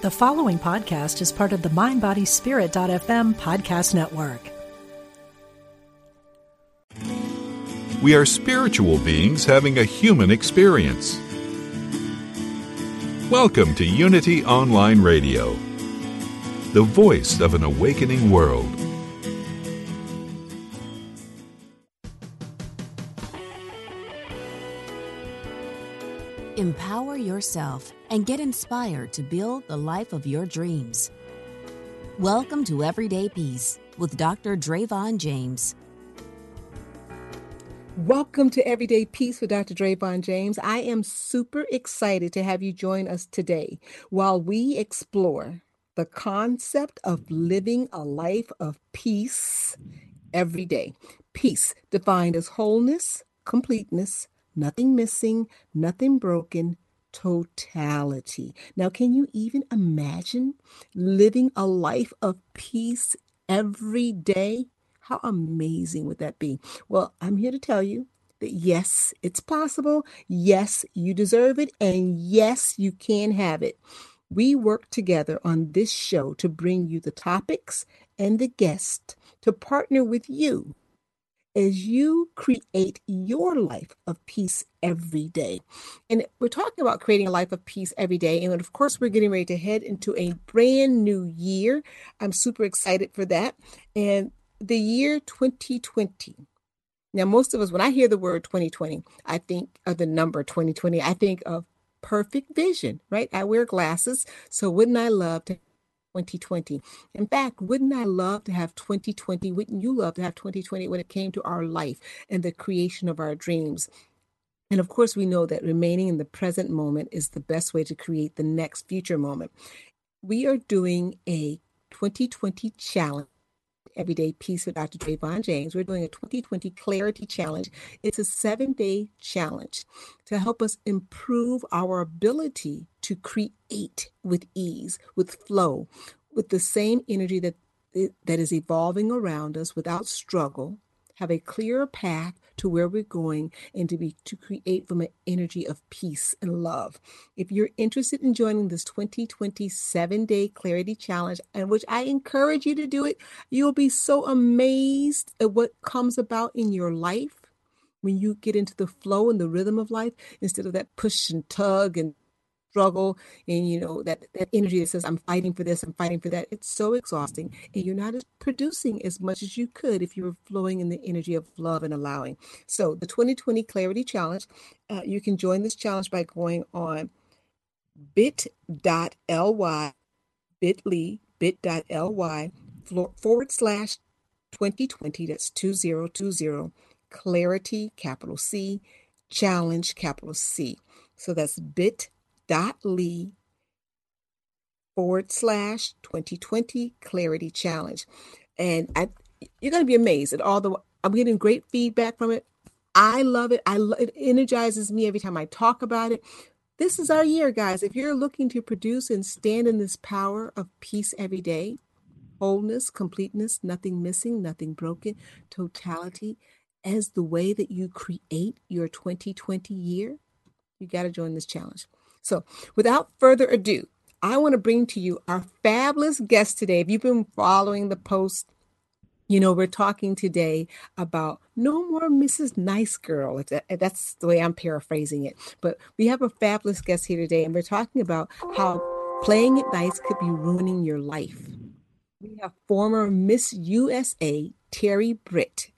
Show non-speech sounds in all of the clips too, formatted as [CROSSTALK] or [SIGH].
The following podcast is part of the MindBodySpirit.fm podcast network. We are spiritual beings having a human experience. Welcome to Unity Online Radio, the voice of an awakening world. Empower yourself and get inspired to build the life of your dreams. Welcome to Everyday Peace with Dr. Drayvon James. Welcome to Everyday Peace with Dr. Drayvon James. I am super excited to have you join us today while we explore the concept of living a life of peace every day. Peace defined as wholeness, completeness, nothing missing, nothing broken, totality. Now, can you even imagine living a life of peace every day? How amazing would that be? Well, I'm here to tell you that yes, it's possible. Yes, you deserve it. And yes, you can have it. We work together on this show to bring you the topics and the guests to partner with you as you create your life of peace every day. And we're talking about creating a life of peace every day. And of course, we're getting ready to head into a brand new year. I'm super excited for that. And the year 2020. Now, most of us, when I hear the word 2020, I think of the number 2020. I think of perfect vision, right? I wear glasses. So, wouldn't I love to 2020. In fact, wouldn't I love to have 2020? Wouldn't you love to have 2020 when it came to our life and the creation of our dreams? And of course, we know that remaining in the present moment is the best way to create the next future moment. We are doing a 2020 challenge Everyday Peace with Dr. Drayvon James. We're doing a 2020 Clarity Challenge. It's a seven day challenge to help us improve our ability to create with ease, with flow, with the same energy that, that is evolving around us without struggle, have a clearer path to where we're going and to be to create from an energy of peace and love. If you're interested in joining this 2027 day clarity challenge, and which I encourage you to do it, you'll be so amazed at what comes about in your life when you get into the flow and the rhythm of life instead of that push and tug and struggle and you know that that energy that says i'm fighting for this i'm fighting for that. It's so exhausting and you're not producing as much as you could if you were flowing in the energy of love and allowing. So the 2020 clarity challenge uh, you can join this challenge by going on bit.ly bit.ly bit.ly forward slash 2020 that's 2020 clarity capital c challenge capital c. So that's bit bit.ly forward slash 2020 Clarity Challenge. And I, you're going to be amazed at all the, I'm getting great feedback from it. I love it. I it energizes me every time I talk about it. This is our year, guys. If you're looking to produce and stand in this power of peace every day, wholeness, completeness, nothing missing, nothing broken, totality, as the way that you create your 2020 year, you got to join this challenge. So, without further ado, I want to bring to you our fabulous guest today. If you've been following the post, you know, we're talking today about no more Mrs. Nice Girl. That's the way I'm paraphrasing it. But we have a fabulous guest here today, and we're talking about how playing it nice could be ruining your life. We have former Miss USA, Terri Britt.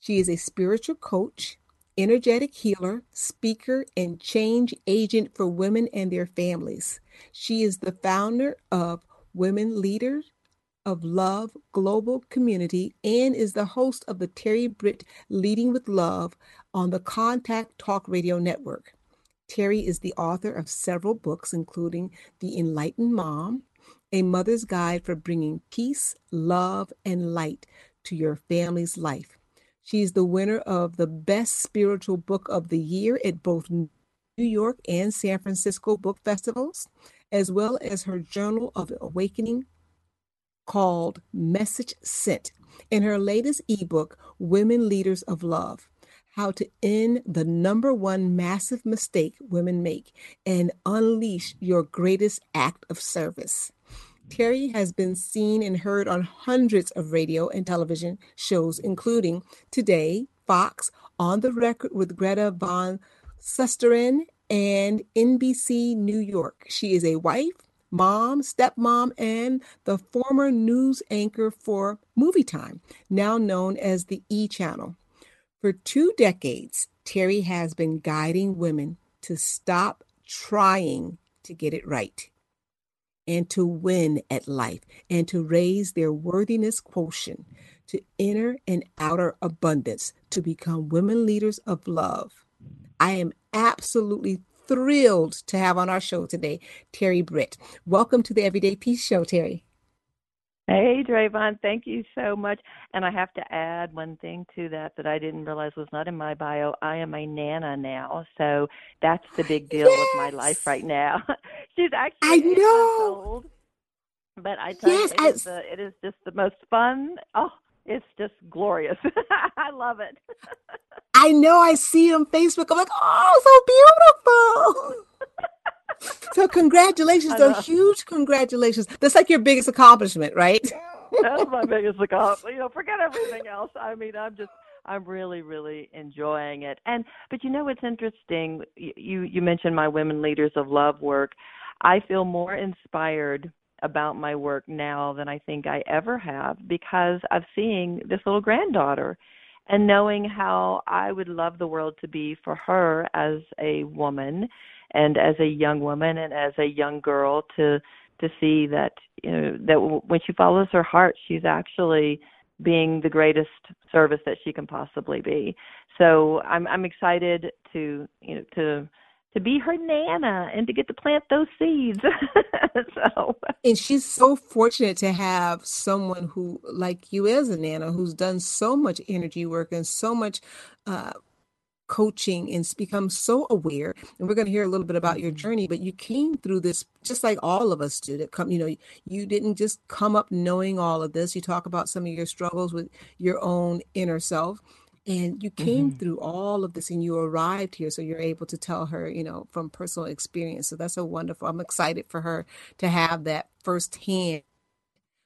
She is a spiritual coach, energetic healer, speaker, and change agent for women and their families. She is the founder of Women Leaders of Love Global Community and is the host of the Terri Britt Leading with Love on the Contact Talk Radio Network. Terri is the author of several books, including The Enlightened Mom, A Mother's Guide for Bringing Peace, Love, and Light to Your Family's Life. She's the winner of the Best Spiritual Book of the Year at both New York and San Francisco book festivals, as well as her Journal of Awakening called Message Sent, and her latest ebook, Women Leaders of Love how to end the number one massive mistake women make and unleash your greatest act of service. Terri has been seen and heard on hundreds of radio and television shows, including Today, Fox, On the Record with Greta Van Susteren, and NBC New York. She is a wife, mom, stepmom, and the former news anchor for Movie Time, now known as the E Channel. For two decades, Terri has been guiding women to stop trying to get it right and to win at life and to raise their worthiness quotient to inner and outer abundance to become women leaders of love. I am absolutely thrilled to have on our show today Terri Britt. Welcome to the Everyday Peace Show, Terri. Hey, Drayvon, thank you so much. And I have to add one thing to that that I didn't realize was not in my bio. I am a nana now, so that's the big deal yes. of my life right now. [LAUGHS] She's actually I know. Old, but I tell yes, you, it, is the, it is just the most fun. Oh, it's just glorious. [LAUGHS] I love it. I know. I see on Facebook. I'm like, oh, so beautiful. [LAUGHS] so congratulations, a huge congratulations. That's like your biggest accomplishment, right? That's my biggest [LAUGHS] accomplishment. You know, forget everything else. I mean, I'm just I'm really, really enjoying it. And but you know what's interesting? You you mentioned my women leaders of love work. I feel more inspired about my work now than I think I ever have because of seeing this little granddaughter and knowing how I would love the world to be for her as a woman and as a young woman and as a young girl to to see that you know that when she follows her heart she's actually being the greatest service that she can possibly be. So i'm i'm excited to you know to to be her nana and to get to plant those seeds. [LAUGHS] So and she's so fortunate to have someone who like you as a nana who's done so much energy work and so much uh, coaching and become so aware and we're going to hear a little bit about your journey but you came through this just like all of us do that come you know you didn't just come up knowing all of this you talk about some of your struggles with your own inner self and you came mm-hmm. through all of this and you arrived here so you're able to tell her you know from personal experience so that's a wonderful i'm excited for her to have that firsthand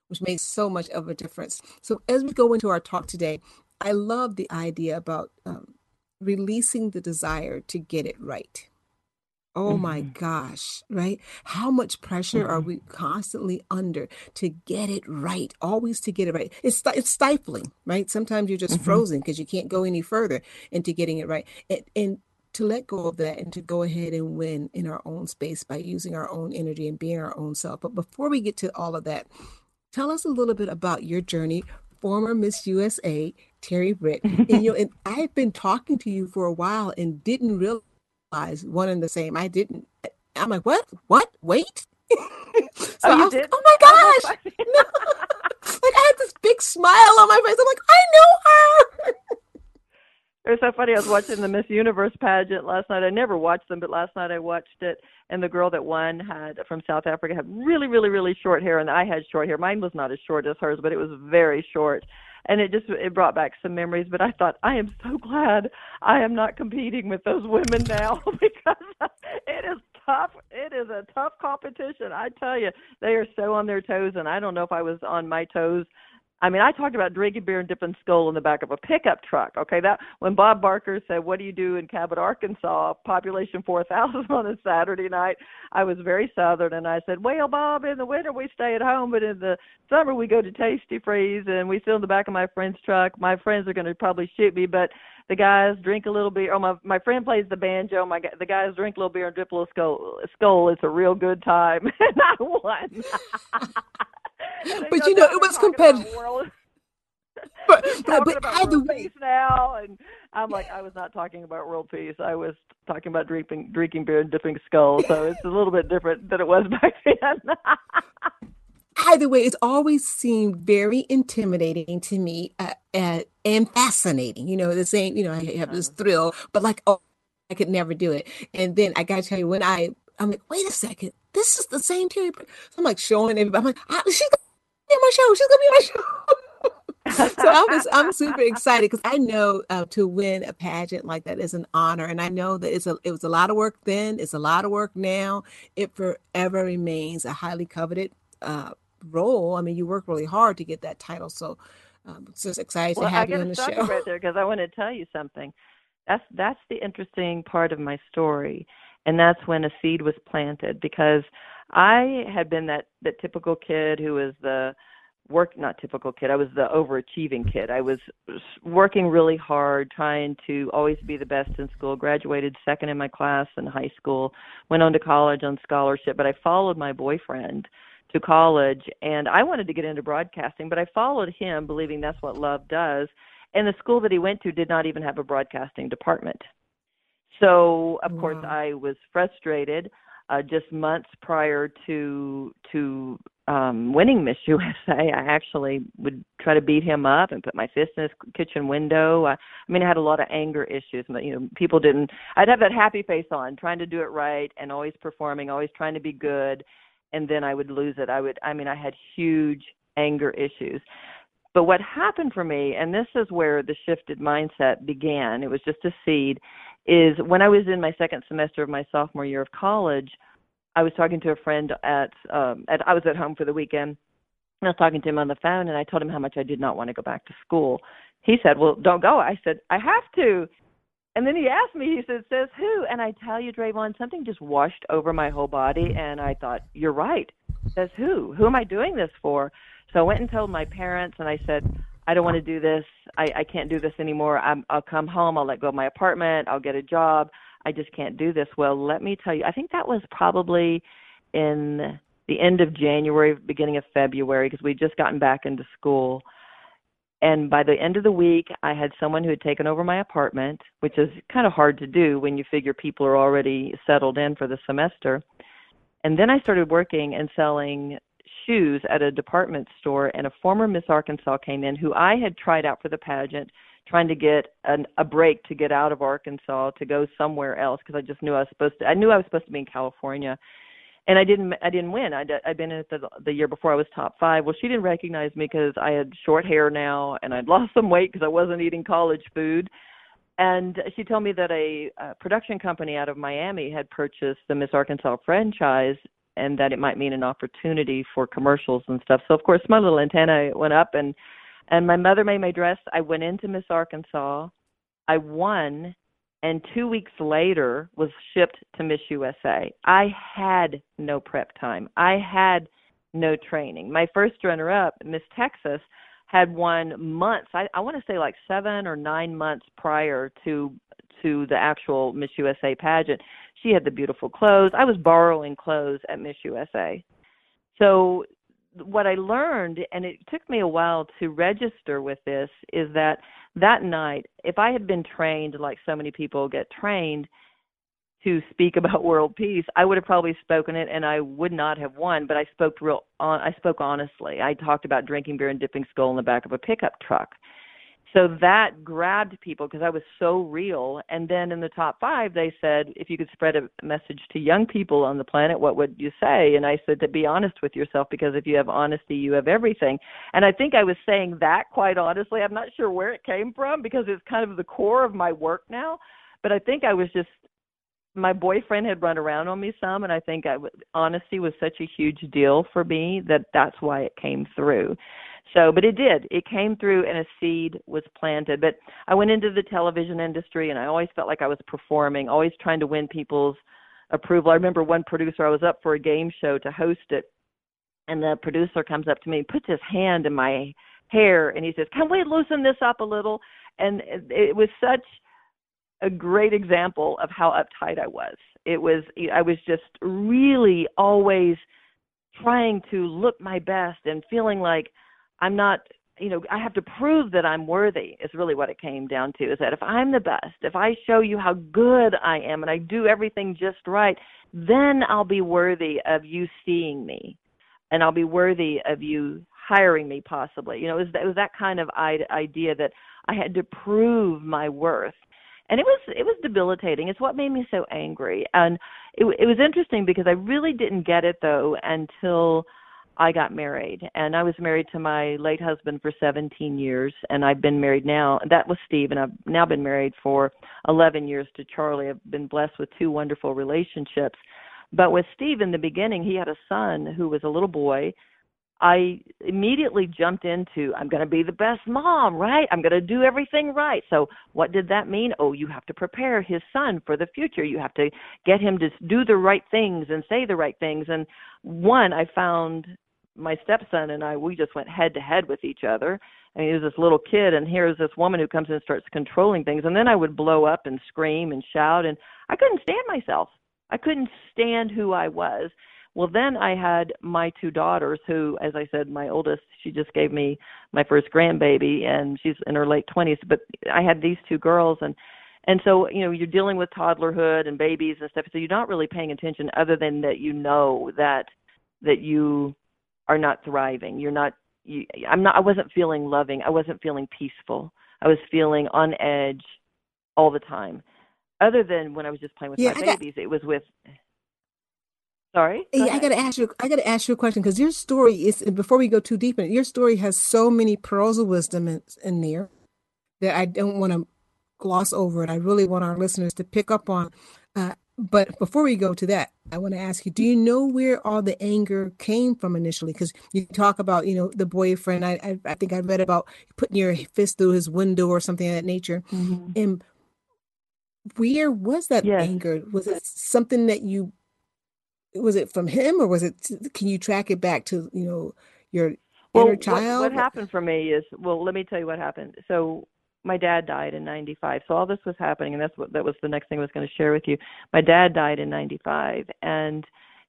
which makes so much of a difference so as we go into our talk today i love the idea about um, releasing the desire to get it right. Oh mm-hmm. my gosh, right? How much pressure mm-hmm. are we constantly under to get it right? Always to get it right. It's it's stifling, right? Sometimes you're just mm-hmm. frozen because you can't go any further into getting it right. And, and to let go of that and to go ahead and win in our own space by using our own energy and being our own self. But before we get to all of that, tell us a little bit about your journey former Miss USA, Terri Britt. and you know, and I've been talking to you for a while and didn't realize one and the same. I didn't. I'm like, what? What? Wait. [LAUGHS] so oh, you was, did? Oh my oh, gosh! no. [LAUGHS] like I had this big smile on my face. I'm like, I know her. It was so funny. I was watching the Miss Universe pageant last night. I never watched them, but last night I watched it, and the girl that won had from South Africa had really, really, really short hair, and I had short hair. Mine was not as short as hers, but it was very short, and it just it brought back some memories. But I thought I am so glad I am not competing with those women now [LAUGHS] because it is tough. It is a tough competition. I tell you, they are so on their toes, and I don't know if I was on my toes I mean, I talked about drinking beer and dipping Skoal in the back of a pickup truck. Okay, that when Bob Barker said, "What do you do in Cabot, Arkansas? Population four thousand [LAUGHS] on a Saturday night," I was very southern, and I said, "Well, Bob, in the winter we stay at home, but in the summer we go to Tastee-Freez and we sit in the back of my friend's truck. My friends are going to probably shoot me, but." the guys drink a little beer. Oh, my my friend plays the banjo. My the guys drink a little beer and dip a little Skoal. Skoal. It's a real good time, [LAUGHS] and I won. [LAUGHS] but you know, it was competitive. [LAUGHS] [LAUGHS] but but, but either way, now, and I'm like, I was not talking about world peace. I was talking about drinking drinking beer and dipping Skoals. So it's a little bit different than it was [LAUGHS] back then. either way, it's always seemed very intimidating to me uh, uh, and fascinating. You know, the same. You know, I have this uh-huh. thrill, but like, oh, I could never do it. And then I got to tell you, when I, I'm like, wait a second, this is the same Terri. So I'm like showing everybody. I'm like, ah, on my show. She's gonna be on my show. [LAUGHS] so I was I'm super excited because I know uh, to win a pageant like that is an honor, and I know that it's a it was a lot of work then, it's a lot of work now. It forever remains a highly coveted uh, role. I mean, you work really hard to get that title, so um, it's just excited well, to have you on the show. right there because I want to tell you something. That's that's the interesting part of my story, and that's when a seed was planted because I had been that that typical kid who was the work not typical kid i was the overachieving kid. I was working really hard trying to always be the best in school graduated second in my class in high school went on to college on scholarship but i followed my boyfriend to college and i wanted to get into broadcasting but i followed him believing that's what love does and the school that he went to did not even have a broadcasting department. So of wow. course i was frustrated uh, just months prior to to um winning Miss [LAUGHS] USA, I actually would try to beat him up and put my fist in his kitchen window. I, I mean, I had a lot of anger issues. But you know, people didn't. I'd have that happy face on, trying to do it right and always performing, always trying to be good, and then I would lose it. I would. I mean, I had huge anger issues. But what happened for me, and this is where the shifted mindset began. It was just a seed. Is when I was in my second semester of my sophomore year of college I was talking to a friend at um at I was at home for the weekend and I was talking to him on the phone and I told him how much I did not want to go back to school. He said, "Well, don't go." I said, "I have to." And then he asked me, he said, "Says who?" And I tell you, Drayvon, something just washed over my whole body and I thought, "You're right." Says who? Who am I doing this for? So I went and told my parents and I said, I don't want to do this. I, I can't do this anymore. I'm, I'll come home. I'll let go of my apartment. I'll get a job. I just can't do this. Well, let me tell you, I think that was probably in the end of January, beginning of February, because we'd just gotten back into school. And by the end of the week, I had someone who had taken over my apartment, which is kind of hard to do when you figure people are already settled in for the semester. And then I started working and selling shoes at a department store, and a former Miss Arkansas came in who I had tried out for the pageant trying to get an, a break to get out of Arkansas to go somewhere else because I just knew I was supposed to. I knew I was supposed to be in California, and I didn't. I didn't win. I'd, I'd been in it the, the year before. I was top five. Well, she didn't recognize me because I had short hair now, and I'd [LAUGHS] lost some weight because I wasn't eating college food. And she told me that a, a production company out of Miami had purchased the Miss Arkansas franchise and that it might mean an opportunity for commercials and stuff. So of course my little antenna went up and and my mother made my dress. I went into Miss Arkansas. I won and 2 weeks later was shipped to Miss USA. I had no prep time. I had no training. My first runner up, Miss Texas, had won months. I, I want to say like 7 or 9 months prior to to the actual Miss USA pageant. She had the beautiful clothes. I was borrowing clothes at Miss USA. So what I learned, and it took me a while to register with this, is that that night, if I had been trained like so many people get trained to speak [LAUGHS] about world peace, I would have probably spoken it, and I would not have won. But I spoke real, I spoke honestly. I talked about drinking beer and dipping Skoal in the back of a pickup truck so that grabbed people because I was so real. And then in the top five, they said, if you could spread a message to young people on the planet, what would you say? And I said, to be honest with yourself, because if you have honesty, you have everything. And I think I was saying that quite honestly. I'm not sure where it came from because it's kind of the core of my work now. But I think I was just my boyfriend had run around on me some and i think i honesty was such a huge deal for me that that's why it came through so, but it did. It came through and a seed was planted. But I went into the television industry and I always felt like I was performing, always trying to win people's approval. I remember one producer, I was up for a game show to host it, and the producer comes up to me and puts his hand in my hair and he says, Can we loosen this up a little? And it was such a great example of how uptight I was. It was, I was just really always trying to look my best and feeling like I'm not you know i have to prove that i'm worthy is really what it came down to is that if i'm the best if i show you how good i am and i do everything just right then i'll be worthy of you seeing me and i'll be worthy of you hiring me possibly you know it was, it was that kind of idea that i had to prove my worth and it was it was debilitating it's what made me so angry and it, it was interesting because i really didn't get it though until I got married, and I was married to my late husband for 17 years, and I've been married now. That was Steve, and I've now been married for 11 years to Charlie. I've been blessed with two wonderful relationships. But with Steve in the beginning, he had a son who was a little boy. I immediately jumped into I'm going to be the best mom, right? I'm going to do everything right. So, what did that mean? Oh, you have to prepare his son for the future. You have to get him to do the right things and say the right things. And one, I found my stepson and I, we just went head to head with each other. I mean, he was this little kid, and here's this woman who comes in and starts controlling things. And then I would blow up and scream and shout, and I couldn't stand myself. I couldn't stand who I was. Well, then I had my two daughters, who, as I said, my oldest, she just gave me my first grandbaby, and she's in her late 20s. But I had these two girls, and and so you know you're dealing with toddlerhood and babies and stuff. So you're not really paying attention, other than that you know that that you are not thriving. You're not. You, I'm not. I wasn't feeling loving. I wasn't feeling peaceful. I was feeling on edge all the time. Other than when I was just playing with Yeah, my got- babies, it was with. Sorry. Go I got to ask you. I got to ask you a question because your story is. Before we go too deep in it, your story has so many pearls of wisdom in, in there that I don't want to gloss over it. I really want our listeners to pick up on. Uh, but before we go to that, I want to ask you: Do you know where all the anger came from initially? Because you talk about, you know, the boyfriend. I, I, I think I read about putting your fist through his window or something of that nature. Mhm. And where was that Yes. anger? Was it something that you was it from him or was it can you track it back to, you know, your Well, inner what, child? what happened for me is well, let me tell you what happened. So my dad died in 95. So all this was happening and that's what that was the next thing I was going to share with you. My dad died in 95 and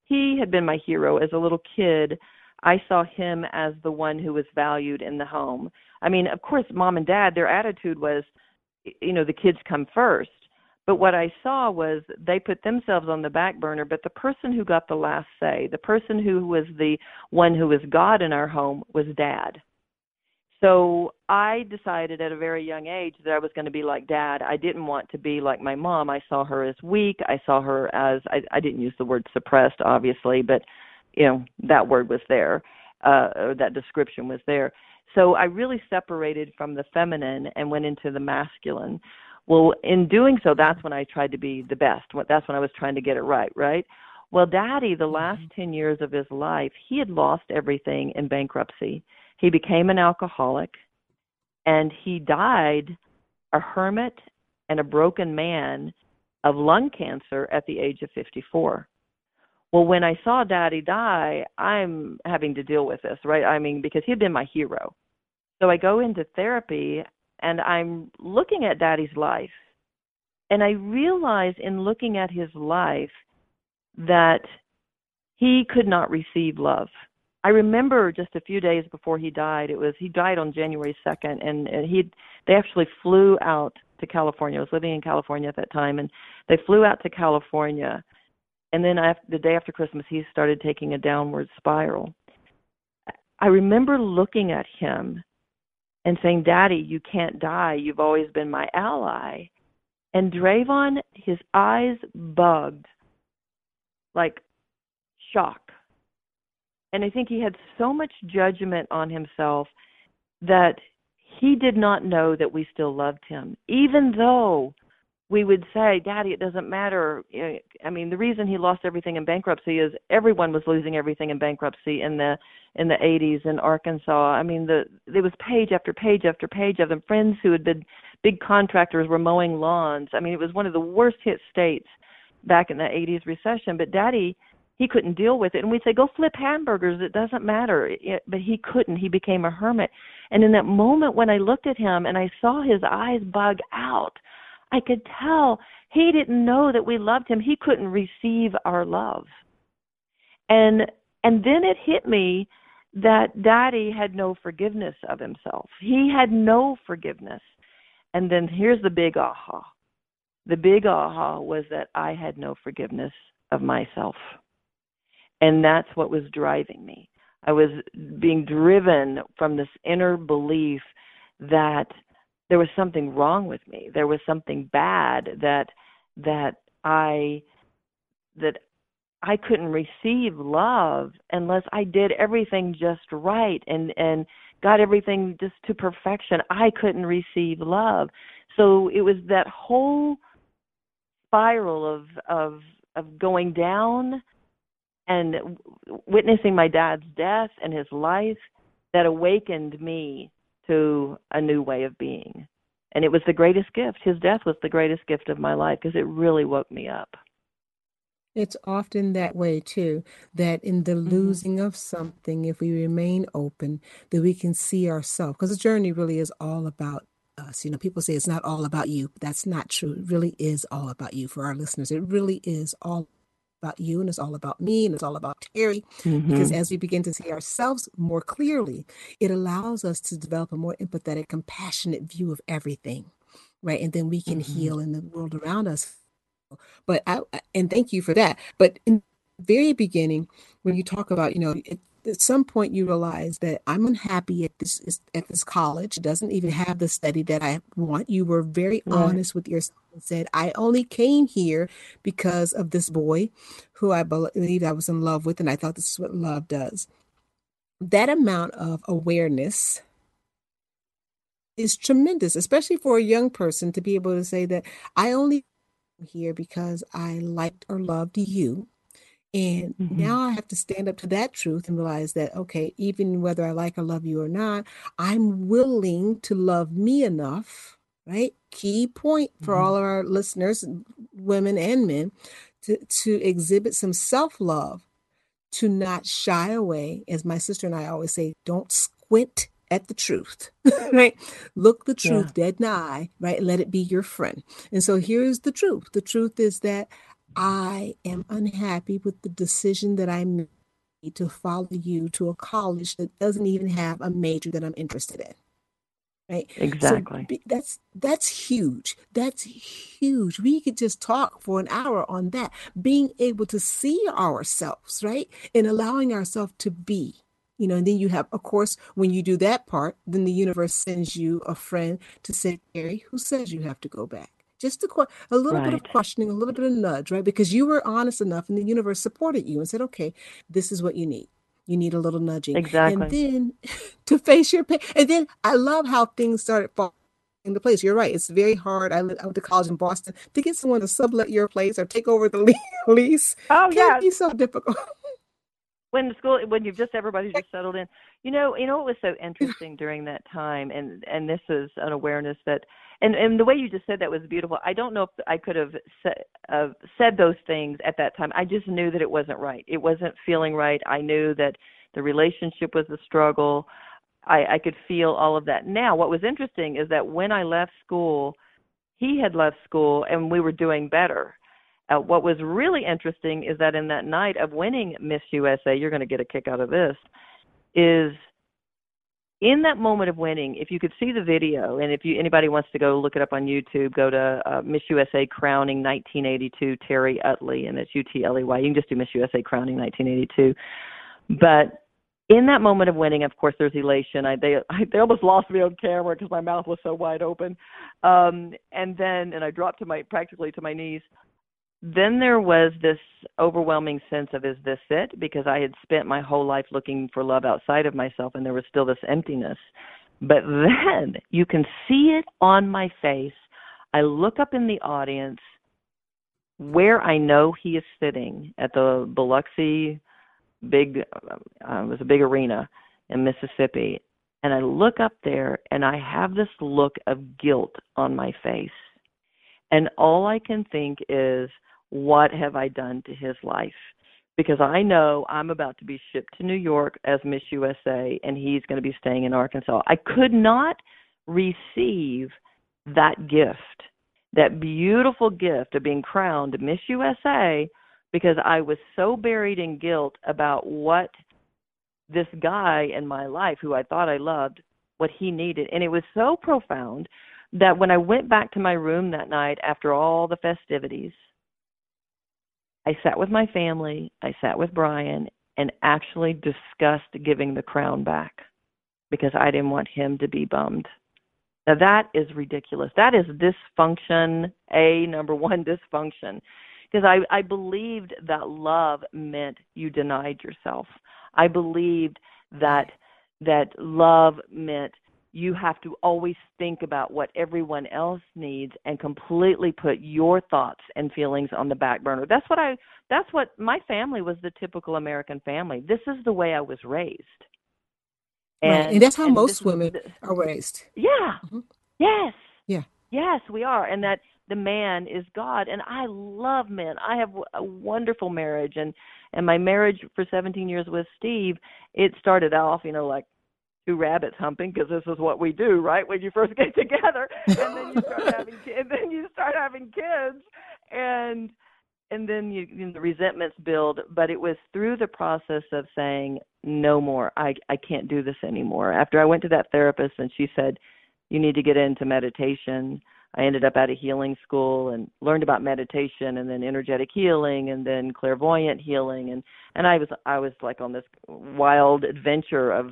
he had been my hero as a little kid. I saw him as the one who was valued in the home. I mean, of course, mom and dad, their attitude was, you know, the kids come first. But what I saw was they put themselves on the back burner, but the person who got the last say, the person who was the one who was God in our home, was dad. So I decided at a very young age that I was going to be like dad. I didn't want to be like my mom. I saw her as weak. I saw her as I, I didn't use the word suppressed, obviously, but you know that word was there, uh, or that description was there. So I really separated from the feminine and went into the masculine. Well, in doing so, that's when I tried to be the best. That's when I was trying to get it right, right? Well, Daddy, the mm-hmm. last 10 years of his life, he had lost everything in bankruptcy. He became an alcoholic and he died a hermit and a broken man of lung cancer at the age of 54. Well, when I saw Daddy die, I'm having to deal with this, right? I mean, because he had been my hero. So I go into therapy and I'm looking at Daddy's life. And I realize in looking at his life that he could not receive love. I remember just a few days before he died. It was he died on January second, and, and he they actually flew out to California. I was living in California at that time, and they flew out to California. And then after, the day after Christmas, he started taking a downward spiral. I remember looking at him and saying, "Daddy, you can't die. You've always been my ally." And Drayvon, his eyes bugged like shock. And I think he had so much judgment on himself that he did not know that we still loved him, even though we would say, Daddy, it doesn't matter. I mean, the reason he lost everything in bankruptcy is everyone was losing everything in bankruptcy in the in the 80s in Arkansas. I mean, the there was page after page after page of them. Friends who had been big contractors were mowing lawns. I mean, it was one of the worst hit states back in the 80s recession. But Daddy, he couldn't deal with it, and we'd say, "Go flip hamburgers. It doesn't matter." But he couldn't. He became a hermit. And in that moment when I looked at him and I saw his eyes bug out, I could tell he didn't know that we loved him. He couldn't receive our love. And and then it hit me that daddy had no forgiveness of himself. He had no forgiveness. And then here's the big aha. The big aha was that I had no forgiveness of myself. And that's what was driving me. I was being driven from this inner belief that there was something wrong with me. There was something bad that that I that I couldn't receive love unless I did everything just right and and got everything just to perfection. I couldn't receive love. So it was that whole spiral of of of going down and witnessing my dad's death and his life that awakened me to a new way of being. And it was the greatest gift. His death was the greatest gift of my life because it really woke me up. It's often that way too, that in the Mm-hmm. losing of something, if we remain open, that we can see ourselves. Because the journey really is all about us. You know, people say it's not all about you. That's not true. It really is all about you for our listeners. It really is all about you and it's all about me and it's all about Terri. Because Mhm. as we begin to see ourselves more clearly, it allows us to develop a more empathetic, compassionate view of everything. Right. And then we can Mhm. heal in the world around us but I and thank you for that. But in the very beginning, when you talk about, you know, it, at some point you realize that I'm unhappy at this at this college. It doesn't even have the study that I want. You were very Right. honest with yourself and said, I only came here because of this boy who I believed I was in love with, and I thought this is what love does. That amount of awareness is tremendous, especially for a young person to be able to say that I only here because I liked or loved you. And Mhm. now I have to stand up to that truth and realize that, okay, even whether I like or love you or not, I'm willing to love me enough, right? Key point for Mhm. all of our listeners, women and men, to, to exhibit some self love, to not shy away. As my sister and I always say, don't squint at the truth, [LAUGHS] right? Look the Yeah. truth dead in the eye, right? Let it be your friend. And so here's the truth the truth is that I am unhappy with the decision that I made to follow you to a college that doesn't even have a major that I'm interested in. Right. Exactly. So that's that's huge. That's huge. We could just talk for an hour on that. Being able to see ourselves, right? And allowing ourselves to be. You know, and then you have, of course, when you do that part, then the universe sends you a friend to say, Gary, who says you have to go back? Just a, a little bit of questioning, a little bit of nudge, right? Because you were honest enough and the universe supported you and said, okay, this is what you need. You need a little nudging. Exactly. And then [LAUGHS] to face your pain. And then I love how things started falling into place. You're right. It's very hard. I, lived, I went to college in Boston to get someone to sublet your place or take over the [LAUGHS] lease. Oh Can yeah. be so difficult. when the school when you've just everybody's just settled in you know you know what was so [LAUGHS] interesting during that time and and this is an awareness that and and the way you just said that was beautiful. I don't know if i could have said uh, said those things at that time. I just knew that it wasn't right. It wasn't feeling right. I knew that the relationship was a struggle. I i could feel all of that. Now what was interesting is that when i left school he had left school and we were doing better. Uh, what was really interesting is that in that night of winning Miss USA, you're going to get a kick out of this, is in that moment of winning, if you could see the video, and if you anybody wants to go look it up on YouTube, go to uh, Miss USA Crowning 1982 Terri Utley, and it's U T L E Y. You can just do Miss USA Crowning 1982. But in that moment of winning, of course, there's elation. I they I, they almost lost me on camera because my mouth was so wide open, um, and then and I dropped to my practically to my knees then there was this overwhelming sense of is this it? Because i had spent my whole life looking for love outside of myself and there was still this emptiness. But then you can see it on my face. I look up in the audience where i know he is sitting at the biloxi big uh, it was a big arena in mississippi. And i look up there and i have this look of guilt on my face. And all i can think is what have I done to his life? Because I know I'm about to be shipped to New York as Miss USA and he's going to be staying in Arkansas. I could not receive that gift, that beautiful gift of being crowned Miss USA because I was so buried in guilt about what this guy in my life who I thought I loved, what he needed. And it was so profound that when I went back to my room that night after all the festivities, I sat with my family, I sat with Brian, and actually discussed giving the crown back because I didn't want him to be bummed. Now that is ridiculous. That is dysfunction, a number one dysfunction. because I I believed that love meant you denied yourself. I believed that that love meant you have to always think about what everyone else needs and completely put your thoughts and feelings on the back burner. That's what I that's what my family was the typical American family. This is the way I was raised. And, right. and that's how and most women the, are raised. Yeah. Mm-hmm. Yes. Yeah. Yes, we are. And that the man is God. And I love men. I have a wonderful marriage and and my marriage for 17 years with Steve, it started off, you know, like two rabbits humping because this is what we do, right? When you first [LAUGHS] get together, and then you start [LAUGHS] having and then you start having kids, and and then you, you know, the resentments build. But it was through the process of saying no more. I I can't do this anymore. After I went to that therapist and she said, you need to get into meditation. I ended up at a healing school and learned about meditation and then energetic healing and then clairvoyant healing and and I was I was like on this wild adventure of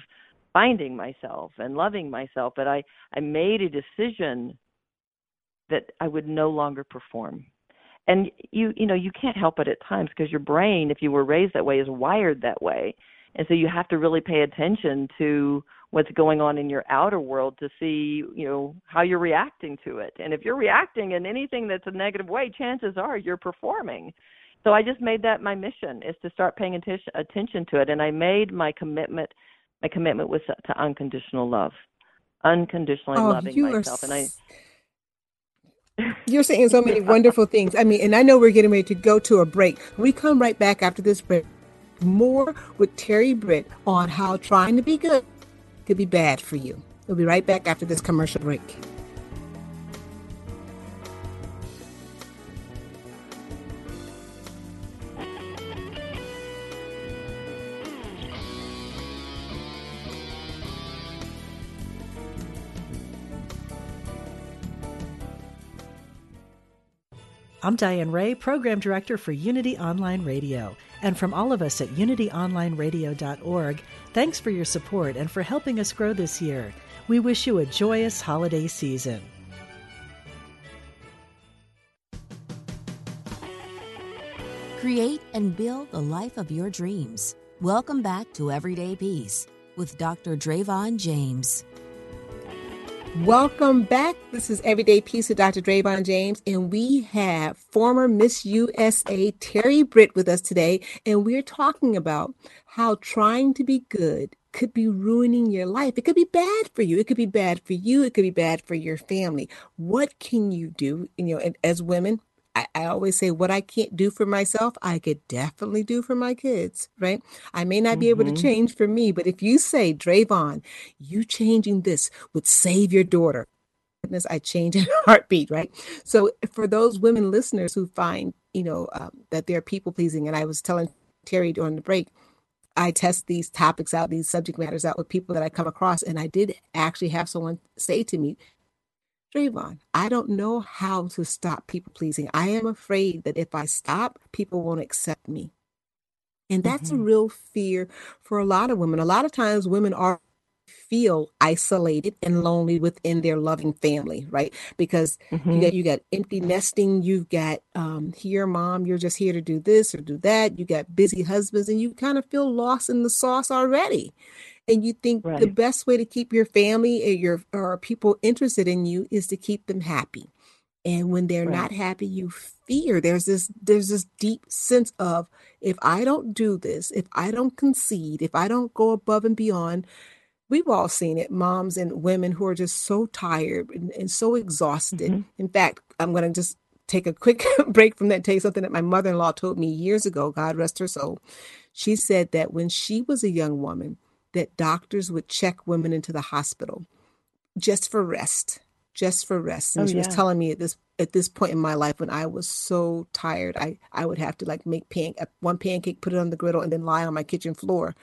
finding myself and loving myself but i i made a decision that i would no longer perform. And you you know you can't help it at times because your brain if you were raised that way is wired that way. And so you have to really pay attention to what's going on in your outer world to see you know how you're reacting to it. And if you're reacting in anything that's a negative way chances are you're performing. So i just made that my mission is to start paying attention attention to it. And i made my commitment my commitment was to unconditional love, unconditionally oh, loving myself, and I. You're saying so many wonderful things. I mean, and I know we're getting ready to go to a break. We come right back after this break. More with Terri Britt on how trying to be good could be bad for you. We'll be right back after this commercial break. I'm Diane Ray, Program Director for Unity Online Radio. And from all of us at unityonlineradio.org, thanks for your support and for helping us grow this year. We wish you a joyous holiday season. Create and build the life of your dreams. Welcome back to Everyday Peace with Dr. Drayvon James. Welcome back. This is Everyday Peace with Dr. Drayvon James, and we have former Miss USA Terri Britt with us today, and we're talking about how trying to be good could be ruining your life. It could be bad for you. It could be bad for you. It could be bad for your family. What can you do? You know, as women, I, I, always say what I can't do for myself, I could definitely do for my kids, right? I may not mm-hmm. be able to mm-hmm. change for me, but if you say, Drayvon, you changing this would save your daughter. Goodness, I change in a heartbeat, right? So for those women listeners who find, you know, um, that they're people pleasing, and I was telling Terri during the break, I test these topics out, these subject matters out with people that I come across, and I did actually have someone say to me, Drayvon, I don't know how to stop people pleasing. I am afraid that if I stop, people won't accept me. And that's mm-hmm. a real fear for a lot of women. A lot of times women are feel isolated and lonely within their loving family, right? Because mm-hmm. you got you got empty nesting, you've got um here, mom, you're just here to do this or do that. You got busy husbands, and you kind of feel lost in the sauce already and you think right. the best way to keep your family or your or people interested in you is to keep them happy and when they're right. not happy you fear there's this there's this deep sense of if i don't do this if i don't concede if i don't go above and beyond we've all seen it moms and women who are just so tired and, and so exhausted mm-hmm. in fact i'm going to just take a quick [LAUGHS] break from that tell you something that my mother-in-law told me years ago god rest her soul she said that when she was a young woman that doctors would check women into the hospital just for rest, just for rest. And oh, she yeah. was telling me at this at this point in my life when I was so tired, I I would have to like make pan one pancake, put it on the griddle, and then lie on my kitchen floor,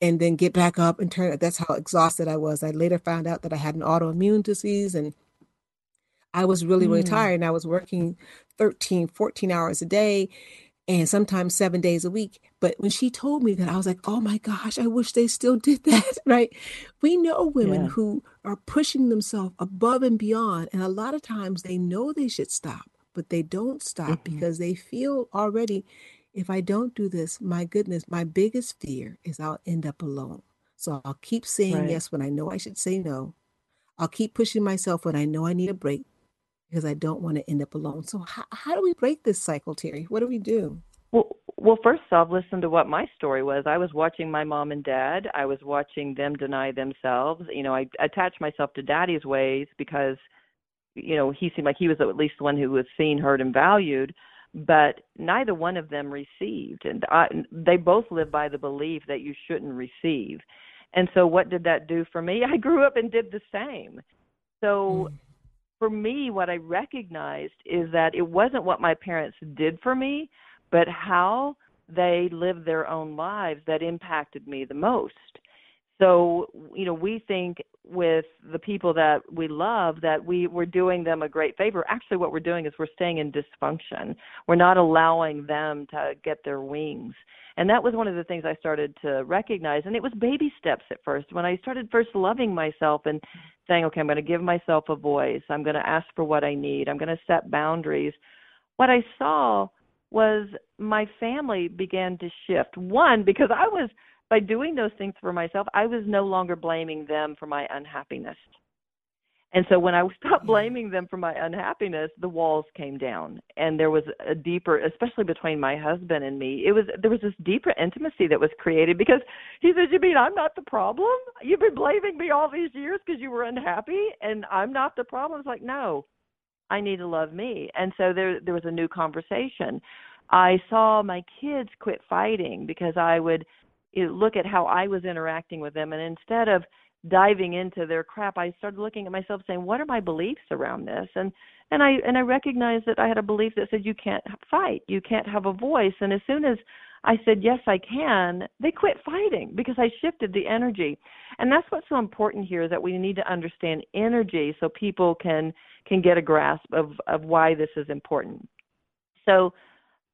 and then get back up and turn. That's how exhausted I was. I later found out that I had an autoimmune disease and. I was really, really mm. tired and I was working 13, 14 hours a day and sometimes seven days a week. But when she told me that, I was like, oh my gosh, I wish they still [LAUGHS] did that, [LAUGHS] right? We know women yeah. who are pushing themselves above and beyond. And a lot of times they know they should stop, but they don't stop Mm-hmm. because they feel already if I don't do this, my goodness, my biggest fear is I'll end up alone. So I'll keep saying Right. yes when I know I should say no. I'll keep pushing myself when I know I need a break because I don't want to end up alone. So how, how do we break this cycle, Terri? What do we do? Well, well, first off, listen to what my story was. I was watching my mom and dad. I was watching them deny themselves. You know, I attached myself to daddy's ways because, you know, he seemed like he was at least the one who was seen, heard, and valued. But neither one of them received, and I, they both live by the belief that you shouldn't receive. And so, what did that do for me? [LAUGHS] I grew up and did the same. So, mm. For me, what I recognized is that it wasn't what my parents did for me, but how they lived their own lives that impacted me the most. So, you know, we think with the people that we love that we we're doing them a great favor. Actually, what we're doing is we're staying in dysfunction. We're not allowing them to get their wings. And that was one of the things I started to recognize. And it was baby steps at first. When I started first loving myself and saying, okay, I'm going to give myself a voice, I'm going to ask for what I need, I'm going to set boundaries. What I saw was my family began to shift. One, because I was, by doing those things for myself, I was no longer blaming them for my unhappiness. And so when I stopped hmm. blaming them for my unhappiness, the walls came down and there was a deeper, especially between my husband and me, it was there was this deeper intimacy that was created because he said, "You mean I'm not the problem? You've been blaming me all these years because you were unhappy and I'm not the problem?" It's like, "No. I need to love me." And so there there was a new conversation. I saw my kids quit fighting because I would you know, look at how I was interacting with them and instead of diving into their crap i started looking at myself saying what are my beliefs around this? And and i and i recognized that i had a belief that said you can't fight. You can't have a voice. And as soon as i said yes i can they quit fighting because i shifted the energy. And that's what's so important here is that we need to understand energy so people can can get a grasp of of why this is important. So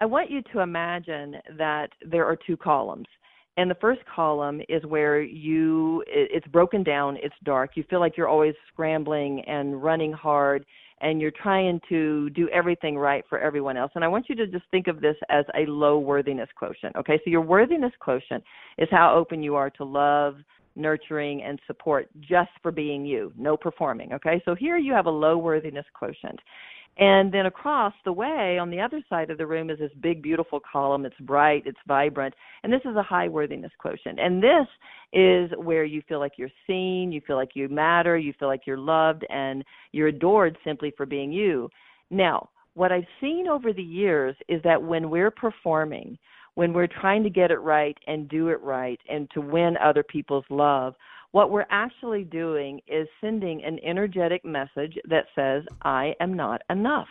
i want you to imagine that there are two columns and the first column is where you it's broken down it's dark. You feel like you're always scrambling and running hard and you're trying to do everything right for everyone else. And i want you to just think of this as a low worthiness quotient okay? So your worthiness quotient is how open you are to love nurturing and support just for being you no performing okay? So here you have a low worthiness quotient and then across the way on the other side of the room is this big, beautiful column. It's bright, it's vibrant, and this is a high worthiness quotient. And this is where you feel like you're seen, you feel like you matter, you feel like you're loved, and you're adored simply for being you. Now, what I've seen over the years is that when we're performing, when we're trying to get it right and do it right and to win other people's love, what we're actually doing is sending an energetic message that says, I am not enough.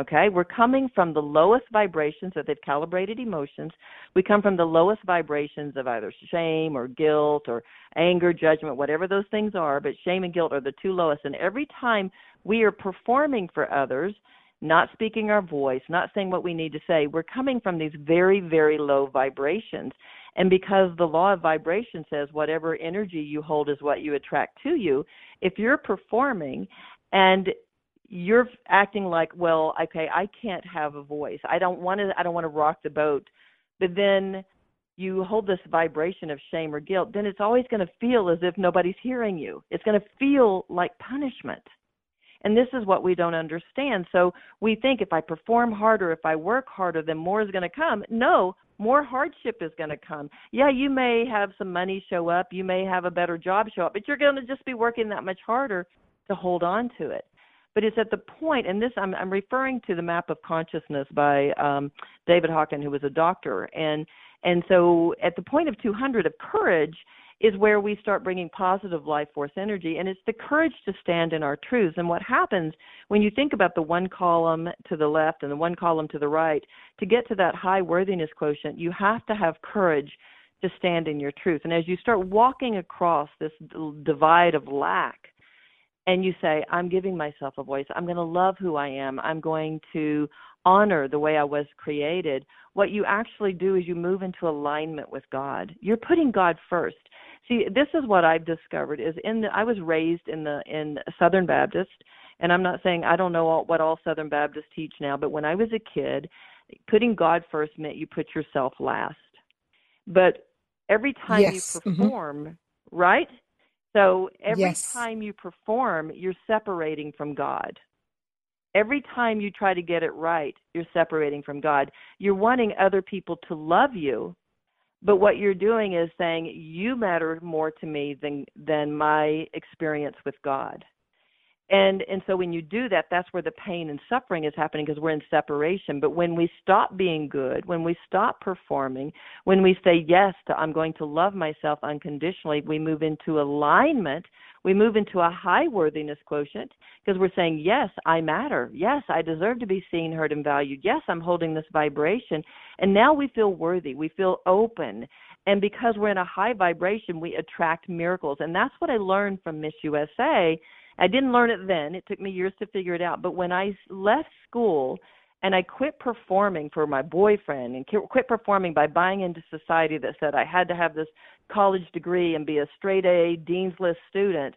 Okay, we're coming from the lowest vibrations that they've calibrated emotions. We come from the lowest vibrations of either shame or guilt or anger, judgment, whatever those things are, but shame and guilt are the two lowest. And every time we are performing for others, not speaking our voice, not saying what we need to say, we're coming from these very, very low vibrations. And because the law of vibration says whatever energy you hold is what you attract to you, if you're performing and you're acting like, well, okay, I can't have a voice. I don't want to I don't want to rock the boat. But then you hold this vibration of shame or guilt, then it's always going to feel as if nobody's hearing you. It's going to feel like punishment. And this is what we don't understand. So we think if I perform harder, if I work harder, then more is going to come. No, more hardship is going to come. Yeah, you may have some money show up, you may have a better job show up, but you're going to just be working that much harder to hold on to it. But it's at the point, and this I'm, I'm referring to the map of consciousness by um, David Hawkins, who was a doctor, and and so at the point of 200 of courage is where we start bringing positive life force energy, and it's the courage to stand in our truths. And what happens when you think about the one column to the left and the one column to the right, to get to that high worthiness quotient, you have to have courage to stand in your truth. And as you start walking across this divide of lack, and you say, I'm giving myself a voice. I'm going to love who I am. I'm going to honor the way I was created. What you actually do is you move into alignment with God. You're putting God first. See, this is what I've discovered is in the I was raised in the in Southern Baptist and I'm not saying I don't know all, what all Southern Baptists teach now, but when I was a kid, putting God first meant you put yourself last. But every time yes. you mm-hmm. perform, mm-hmm. right? So every yes. time you perform, you're separating from God. Every time you try to get it right, you're separating from God. You're wanting other people to love you, but what you're doing is saying you matter more to me than than my experience with God and and so when you do that that's where the pain and suffering is happening because we're in separation. But when we stop being good when we stop performing when we say yes to i'm going to love myself unconditionally we move into alignment. We move into a high worthiness quotient because we're saying yes i matter. Yes i deserve to be seen heard and valued. Yes i'm holding this vibration. And now we feel worthy. We feel open. And because we're in a high vibration we attract miracles. And that's what i learned from miss usa I didn't learn it then. It took me years to figure it out. But when I left school and I quit performing for my boyfriend and quit performing by buying into society that said I had to have this college degree and be a straight A dean's list student,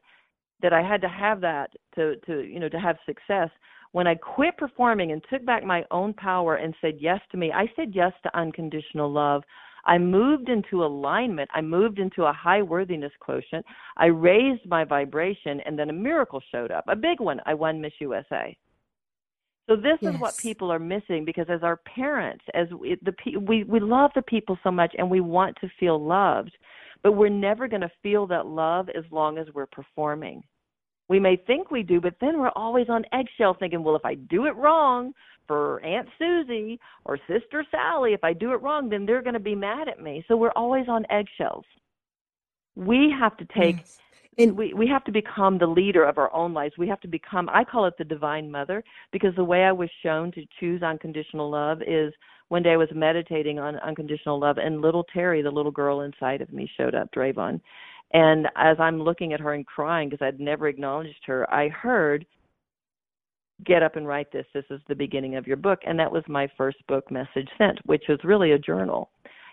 that I had to have that to to you know to have success. When I quit performing and took back my own power and said yes to me, I said yes to unconditional love. I moved into alignment. I moved into a high worthiness quotient. I raised my vibration, and then a miracle showed up, a big one. I won Miss USA. So this yes. is what people are missing because as our parents, as we, the we we love the people so much and we want to feel loved, but we're never going to feel that love as long as we're performing. We may think we do, but then we're always on eggshells thinking, well, if I do it wrong, for Aunt Susie or Sister Sally, if I do it wrong, then they're going to be mad at me. So we're always on eggshells. We have to take yes. and we we have to become the leader of our own lives. We have to become I call it the divine mother because the way I was shown to choose unconditional love is one day I was meditating on unconditional love and little Terri, the little girl inside of me showed up, Drayvon. And as I'm looking at her and crying because I'd never acknowledged her, I heard get up and write this. This is the beginning of your book. And that was my first book, Message Sent, which was really a journal.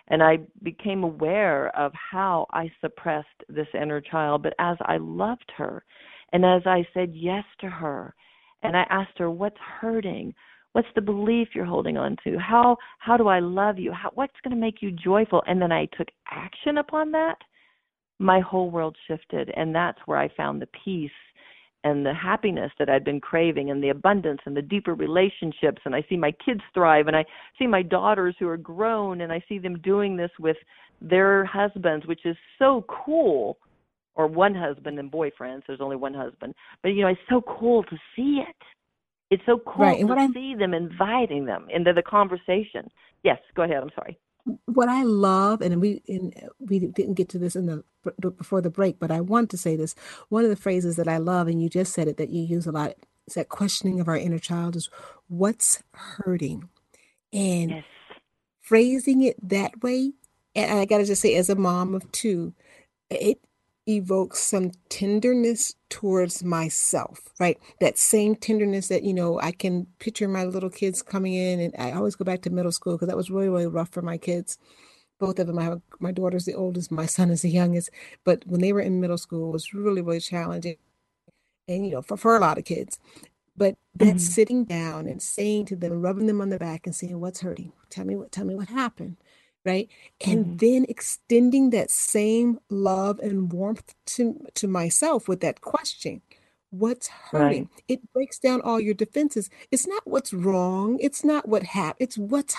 And I became aware of how I suppressed this inner child. But as I loved her, and as I said yes to her, and I asked her, What's hurting? What's the belief you're holding on to? How how do I love you? How, what's going to make you joyful? And then I took action upon that. My whole world shifted, and that's where I found the peace and the happiness that I'd been craving and the abundance and the deeper relationships and I see my kids thrive and I see my daughters who are grown and I see them doing this with their husbands which is so cool. Or one husband and boyfriends there's only one husband. But you know it's so cool to see it. It's so cool right. to see them inviting them into the conversation. Yes go ahead i'm sorry what I love, and we and we didn't get to this in the before the break, but I want to say this. One of the phrases that I love, and you just said it, that you use a lot, is that questioning of our inner child is what's hurting, and yes. phrasing it that way. And I got to just say, as a mom of two, it evokes some tenderness towards myself, right? That same tenderness that, you know, I can picture my little kids coming in and I always go back to middle school because that was really, really rough for my kids. Both of them, I have, my daughter's the oldest, my son is the youngest. But when they were in middle school, it was really, really challenging. And, you know, for, for a lot of kids. But that mm-hmm. sitting down and saying to them, rubbing them on the back and saying, what's hurting? Tell me what, tell me what happened right? And mm-hmm. then extending that same love and warmth to to myself with that question what's hurting? Right. it breaks down all your defenses. It's not what's wrong. It's not what happened it's what's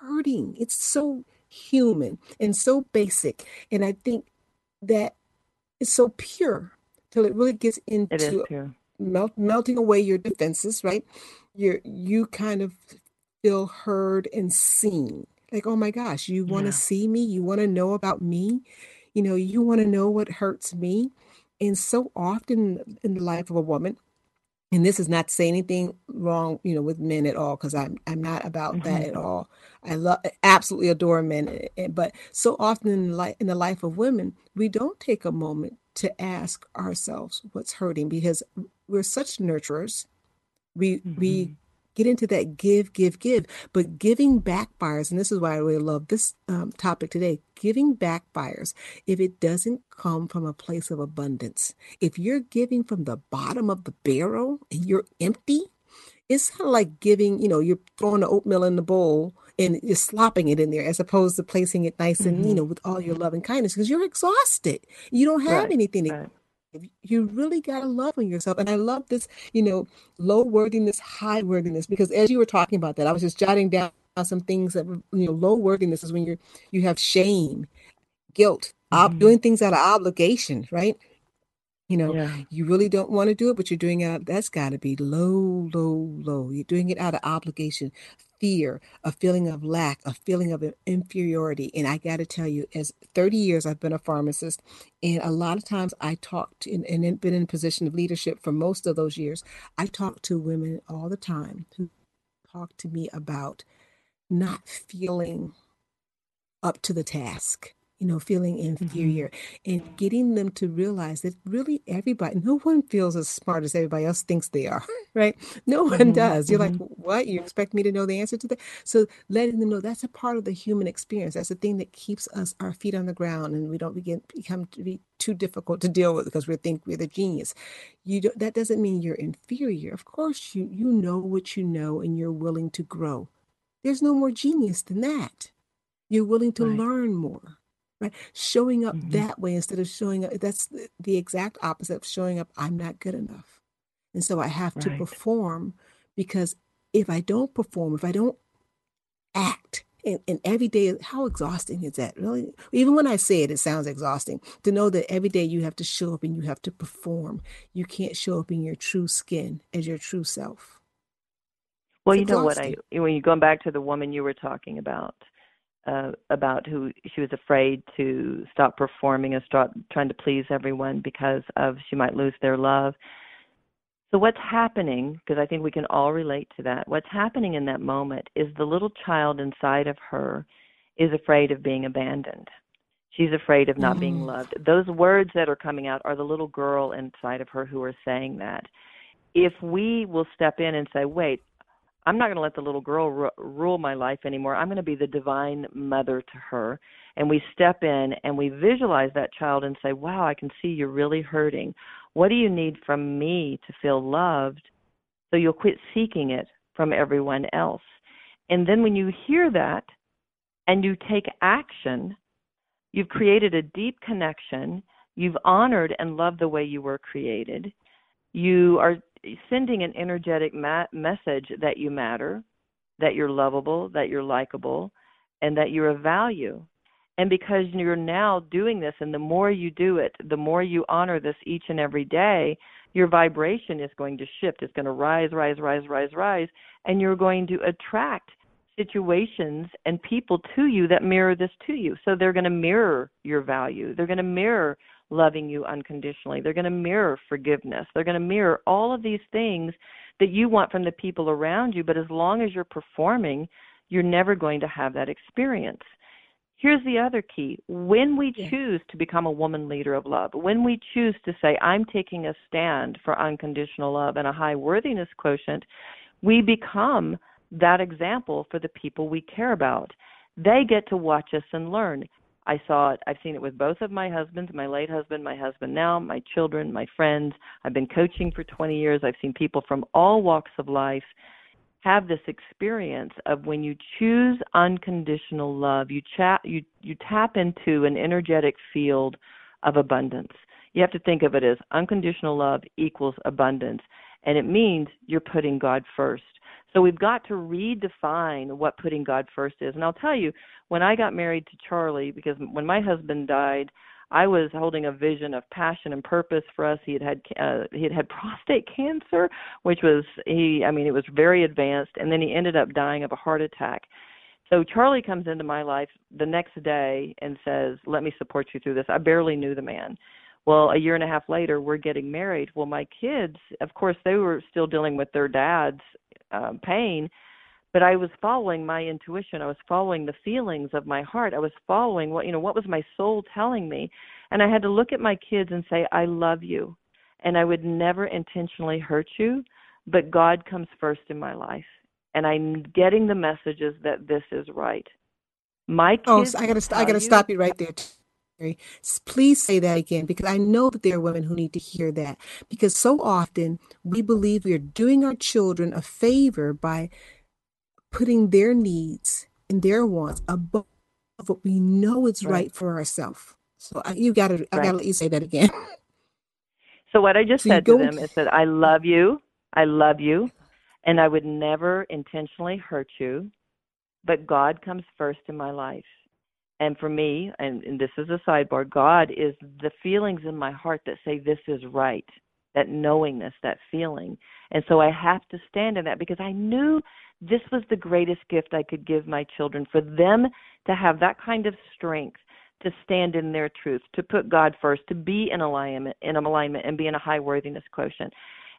hurting. It's so human and so basic. And i think that it's so pure till it really gets into melt, melting away your defenses right? You're you kind of feel heard and seen like, oh my gosh, you want to yeah. see me? You want to know about me? You know, you want to know what hurts me? And so often in the life of a woman, and this is not to say anything wrong, you know, with men at all, because I'm I'm not about mm-hmm. that at all. I love absolutely adore men, eh, eh, but so often in life in the life of women, we don't take a moment to ask ourselves what's hurting because we're such nurturers. We mm-hmm. we get into that give, give, give. But giving backfires, and this is why I really love this um, topic today giving backfires if it doesn't come from a place of abundance. If you're giving from the bottom of the barrel and you're empty, it's kind of like giving, you know, you're throwing the oatmeal in the bowl and you're slopping it in there as opposed to placing it nice mm-hmm. and, you mm-hmm. know, with all your love and kindness because you're exhausted. You don't have right, anything to right you really got to love on yourself. And I love this, you know, low worthiness, high worthiness, because as you were talking about that, I was just jotting down some things that, you know, low worthiness is when you're, you have shame, guilt, mm-hmm. ob- doing things out of obligation, right? You know, yeah. you really don't want to do it, but you're doing it. That's got to be low, low, low. You're doing it out of obligation, fear, a feeling of lack, a feeling of inferiority. And I got to tell you, as 30 years I've been a pharmacist, and a lot of times I talked and, and been in a position of leadership for most of those years. I talk to women all the time who talk to me about not feeling up to the task you know, feeling mm-hmm. inferior mm-hmm. and getting them to realize that really everybody, no one feels as smart as everybody else thinks they are, [LAUGHS] right? No one mm-hmm. does. You're mm-hmm. like, what? You expect me to know the answer to that? So letting them know that's a part of the human experience. That's the thing that keeps us, our feet on the ground and we don't begin become to be too difficult to deal with because we think we're the genius. You don't, that doesn't mean you're inferior. Of course, you, you know what you know and you're willing to grow. There's no more genius than that. You're willing to right. learn more right? Showing up mm-hmm. that way instead of showing up, that's the exact opposite of showing up, I'm not good enough. And so I have right. to perform because if I don't perform, if I don't act, and, and every day, how exhausting is that? Really? Even when I say it, it sounds exhausting to know that every day you have to show up and you have to perform. You can't show up in your true skin as your true self. Well, it's you know what I when you going back to the woman you were talking about, uh, about who she was afraid to stop performing and stop trying to please everyone because of she might lose their love. So what's happening because I think we can all relate to that. What's happening in that moment is the little child inside of her is afraid of being abandoned. She's afraid of not mm. being loved. Those words that are coming out are the little girl inside of her who are saying that. If we will step in and say, "Wait, I'm not going to let the little girl r- rule my life anymore. I'm going to be the divine mother to her. And we step in and we visualize that child and say, Wow, I can see you're really hurting. What do you need from me to feel loved? So you'll quit seeking it from everyone else. And then when you hear that and you take action, you've created a deep connection. You've honored and loved the way you were created. You are sending an energetic ma- message that you matter, that you're lovable, that you're likable, and that you're of value. And because you're now doing this, and the more you do it, the more you honor this each and every day, your vibration is going to shift. It's going to rise, rise, rise, rise, rise, and you're going to attract situations and people to you that mirror this to you. So they're going to mirror your value. They're going to mirror loving you unconditionally. They're going to mirror forgiveness. They're going to mirror all of these things that you want from the people around you. But as long as you're performing, you're never going to have that experience. Here's the other key. When we choose to become a woman leader of love, when we choose to say, I'm taking a stand for unconditional love and a high worthiness quotient, we become that example for the people we care about. They get to watch us and learn. I saw it. I've seen it with both of my husbands, my late husband, my husband now, my children, my friends. I've been coaching for 20 years. I've seen people from all walks of life have this experience of when you choose unconditional love, you chat you you tap into an energetic field of abundance. You have to think of it as unconditional love equals abundance, and it means you're putting God first. So we've got to redefine what putting God first is. And I'll tell you, when I got married to Charlie, because when my husband died, I was holding a vision of passion and purpose for us. He had had uh, he had had [LAUGHS] prostate cancer, which was he. I mean, it was very advanced, and then he ended up dying of a heart attack. So Charlie comes into my life the next day and says, "Let me support you through this." I barely knew the man. Well, a year and a half later, we're getting married. Well, my kids, of course, they were still dealing with their dad's um, pain, but I was following my intuition. I was following the feelings of my heart. I was following what you know what was my soul telling me, and I had to look at my kids and say, "I love you," and I would never intentionally hurt you, but God comes first in my life, and I'm getting the messages that this is right. My Oh, kids so I gotta, I gotta you stop you right there. Please say that again because I know that there are women who need to hear that. Because so often we believe we are doing our children a favor by putting their needs and their wants above what we know is Right. right for ourselves. So I, you gotta, I Right. gotta let you say that again. So what I just So said to them is that I love you, I love you, and I would never intentionally hurt you, but God comes first in my life. And for me, and, and this is a sidebar, God is the feelings in my heart that say this is right, that knowingness, that feeling. And so I have to stand in that because I knew this was the greatest gift I could give my children for them to have that kind of strength to stand in their truth, to put God first, to be in alignment, in alignment, and be in a high worthiness quotient.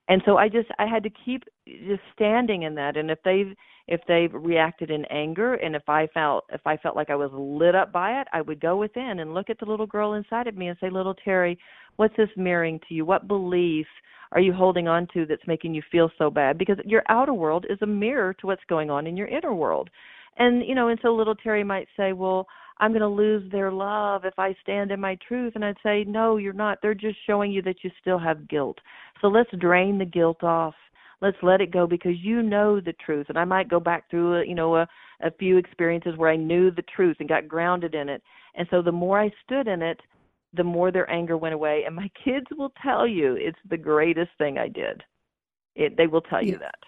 And so I just I had to keep just standing in that. And if they've if they've reacted in anger, and if I felt if I felt like I was lit up by it, I would go within and look at the little girl inside of me and say, "Little Terri, what's this mirroring to you? What belief are you holding on to that's making you feel so bad? Because your outer world is a mirror to what's going on in your inner world." And you know, and so little Terri might say, "Well." I'm going to lose their love if I stand in my truth. And I'd say, no, you're not. They're just showing you that you still have guilt. So let's drain the guilt off. Let's let it go because you know the truth. And I might go back through, a, you know, a, a few experiences where I knew the truth and got grounded in it. And so the more I stood in it, the more their anger went away. And my [LAUGHS] kids will tell you it's the greatest thing I did. It, they will tell you that.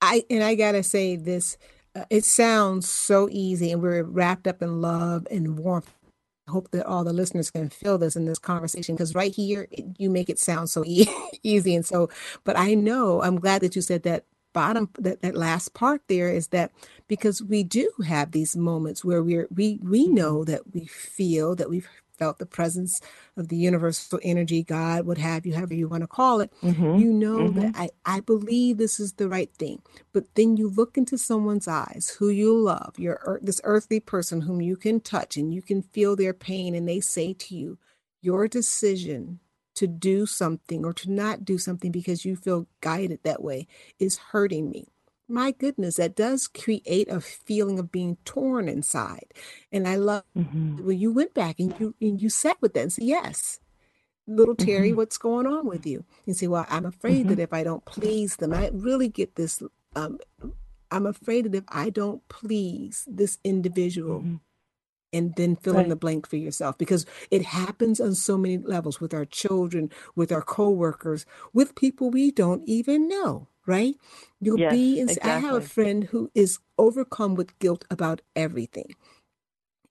I and I gotta say this. Uh, it sounds so easy, and we're wrapped up in love and warmth. I hope that all the listeners can feel this in this conversation because right here it, you make it sound so [LAUGHS] e- easy and so. But I know I'm glad that you said that bottom that that last part there is that because we do have these moments where we're we we know that we feel that we've felt the presence of the universal energy, God, what have you, however you want to call it Mm-hmm. you know that I, I believe this is the right thing. But then you look into someone's eyes who you love your this earthly person whom you can touch and you can feel their pain and they say to you your decision to do something or to not do something because you feel guided that way is hurting me my goodness that does create a feeling of being torn inside and i love Mm-hmm. when you went back and you and you sat with that and said yes little Terri, Mhm. what's going on with you? You say, well, I'm afraid that if I don't please them, I really get this. Um, I'm afraid that if I don't please this individual, Mhm. and then fill in the blank for yourself because it happens on so many levels with our children, with our coworkers, with people we don't even know, right? You'll Yes, be in, I have a friend who is overcome with guilt about everything.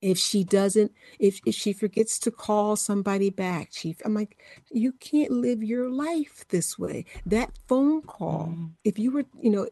If she doesn't if, if she forgets to call somebody back she i'm like you can't live your life this way. That phone call Mhm. if you were you know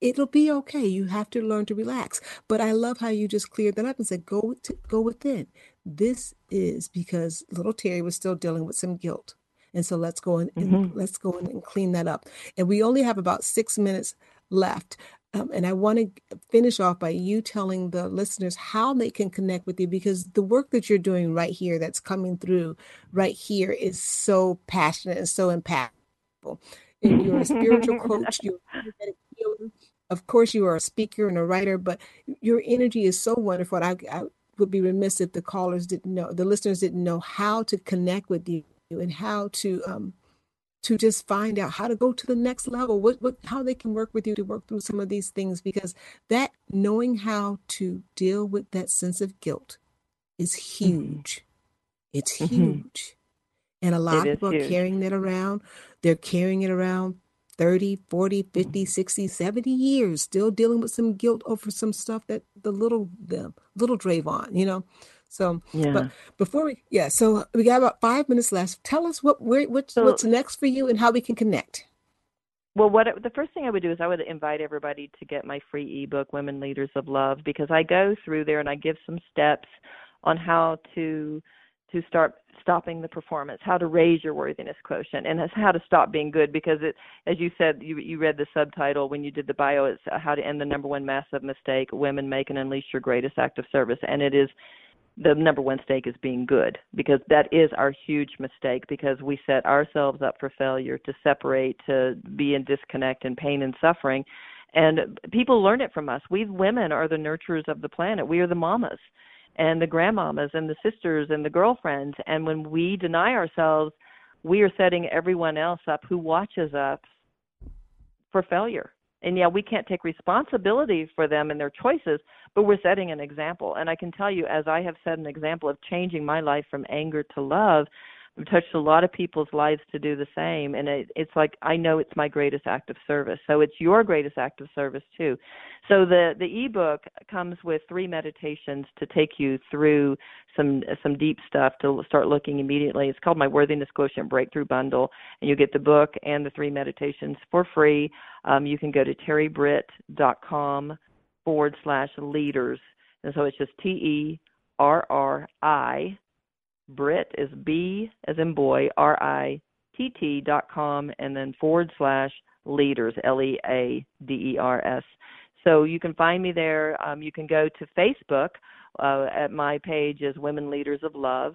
it'll be okay. You have to learn to relax. But i love how you just cleared that up and said go to, go within. This is because little terri was still dealing with some guilt and so let's go in and Mhm. let's go in and clean that up and we only have about six minutes left um, and I want to finish off by you telling the listeners how they can connect with you because the work that you're doing right here, that's coming through right here, is so passionate and so impactful. And you're a spiritual [LAUGHS] coach, you're a. Of course, you are a speaker and a writer, but your energy is so wonderful. I, I would be remiss if the callers didn't know, the listeners didn't know how to connect with you and how to um, to just find out how to go to the next level what, what how they can work with you to work through some of these things because that knowing how to deal with that sense of guilt is huge. It's Mhm. huge. And a lot of people are carrying that around. They're carrying it around 30 40 50 60 70 years still dealing with some guilt over some stuff that the little the little Drayvon you know so Yeah. but before we yeah so we got about five minutes left tell us what where what's, So- what's next for you and how we can connect Well, what the first thing I would do is I would invite everybody to get my free ebook, Women Leaders of Love, because I go through there and I give some steps on how to to start stopping the performance, how to raise your worthiness quotient, and how to stop being good. Because it, as you said, you you read the subtitle when you did the bio. It's how to end the number one massive mistake women make and unleash your greatest act of service, and it is the number one stake is being good because that is our huge mistake because we set ourselves up for failure to separate to be in disconnect and pain and suffering And people learn it from us. We women are the nurturers of the planet. We are the mamas and the grandmamas and the sisters and the girlfriends. And when we deny ourselves, we are setting everyone else up who watches us for failure. And yeah, we can't take responsibility for them and their choices, but we're setting an example. And I can tell you, as I have set an example of changing my life from anger to love, I've touched a lot of people's lives to do the same, and it, it's like I know it's my greatest act of service. So it's your greatest act of service too. So the the ebook comes with three meditations to take you through some some deep stuff to start looking immediately. It's called my Worthiness Quotient Breakthrough Bundle, and you get the book and the three meditations for free. Um, you can go to terribritt.com forward slash leaders, and so it's just T E R R I Britt is B as in boy, R I T T dot com, and then forward slash leaders, L E A D E R S. So you can find me there. Um, you can go to Facebook uh, at my page as Women Leaders of Love.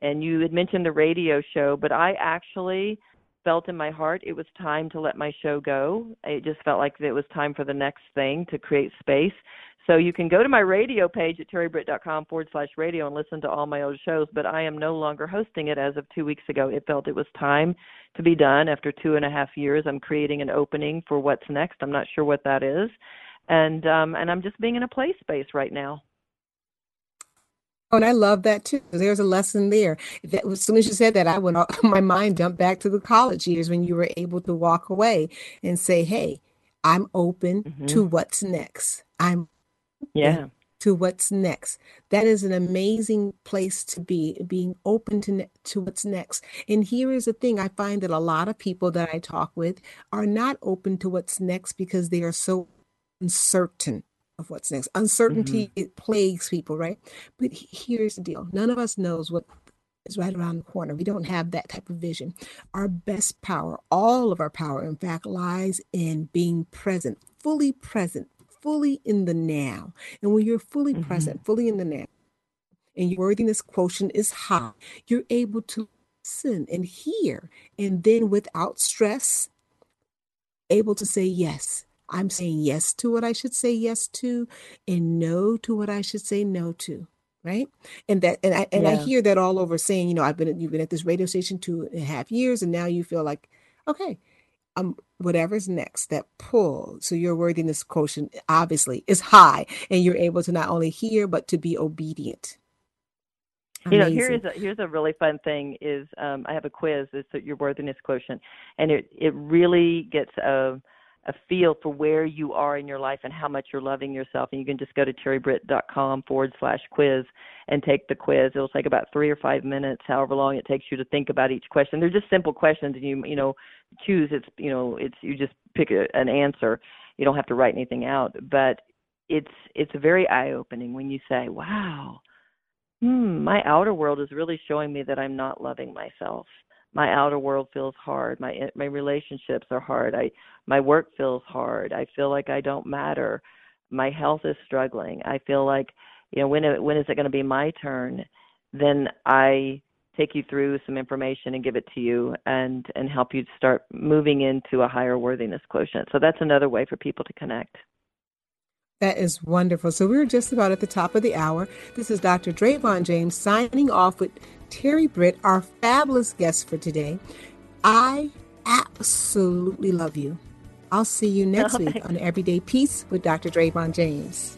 And you had mentioned the radio show, but I actually felt in my heart it was time to let my show go. It just felt like it was time for the next thing to create space. So you can go to my radio page at terribritt.com forward slash radio and listen to all my old shows, but I am no longer hosting it as of two weeks ago. It felt it was time to be done after two and a half years. I'm creating an opening for what's next. I'm not sure what that is. And um and I'm just being in a play space right now. Oh, and I love that too. There's a lesson there. That, as soon as you said that, I went. [LAUGHS] My mind jumped back to the college years when you were able to walk away and say, "Hey, I'm open mm-hmm. to what's next. I'm yeah to what's next. That is an amazing place to be, being open to ne- to what's next. And here is the thing: I find that a lot of people that I talk with are not open to what's next because they are so uncertain of what's next. Uncertainty mm-hmm. it plagues people, right? But here's the deal: none of us knows what is right around the corner. We don't have that type of vision. Our best power, all of our power, in fact, lies in being present, fully present fully in the now. And when you're fully mm-hmm. present, fully in the now, and your worthiness quotient is high, you're able to listen and hear. And then without stress, able to say yes. I'm saying yes to what I should say yes to and no to what I should say no to. Right. And that and I and yeah. I hear that all over saying, you know, I've been you've been at this radio station two and a half years and now you feel like, okay, um, whatever's next, that pull. So your worthiness quotient obviously is high, and you're able to not only hear but to be obedient. Amazing. You know, here is a, here's a really fun thing: is um, I have a quiz. It's your worthiness quotient, and it it really gets a a feel for where you are in your life and how much you're loving yourself. And you can just go to terribritt.com forward slash quiz and take the quiz. It'll take about three or five minutes, however long it takes you to think about each question. They're just simple questions, and you you know choose. It's you know it's you just pick a, an answer. You don't have to write anything out, but it's it's very eye opening when you say, "Wow, hmm, my outer world is really showing me that I'm not loving myself." my outer world feels hard my my relationships are hard i my work feels hard i feel like i don't matter my health is struggling i feel like you know when when is it going to be my turn then i take you through some information and give it to you and and help you start moving into a higher worthiness quotient so that's another way for people to connect that is wonderful. So we're just about at the top of the hour. This is Dr. Drayvon James signing off with Terri Britt, our fabulous guest for today. I absolutely love you. I'll see you next oh, [LAUGHS] week on Everyday Peace with Dr. Drayvon James.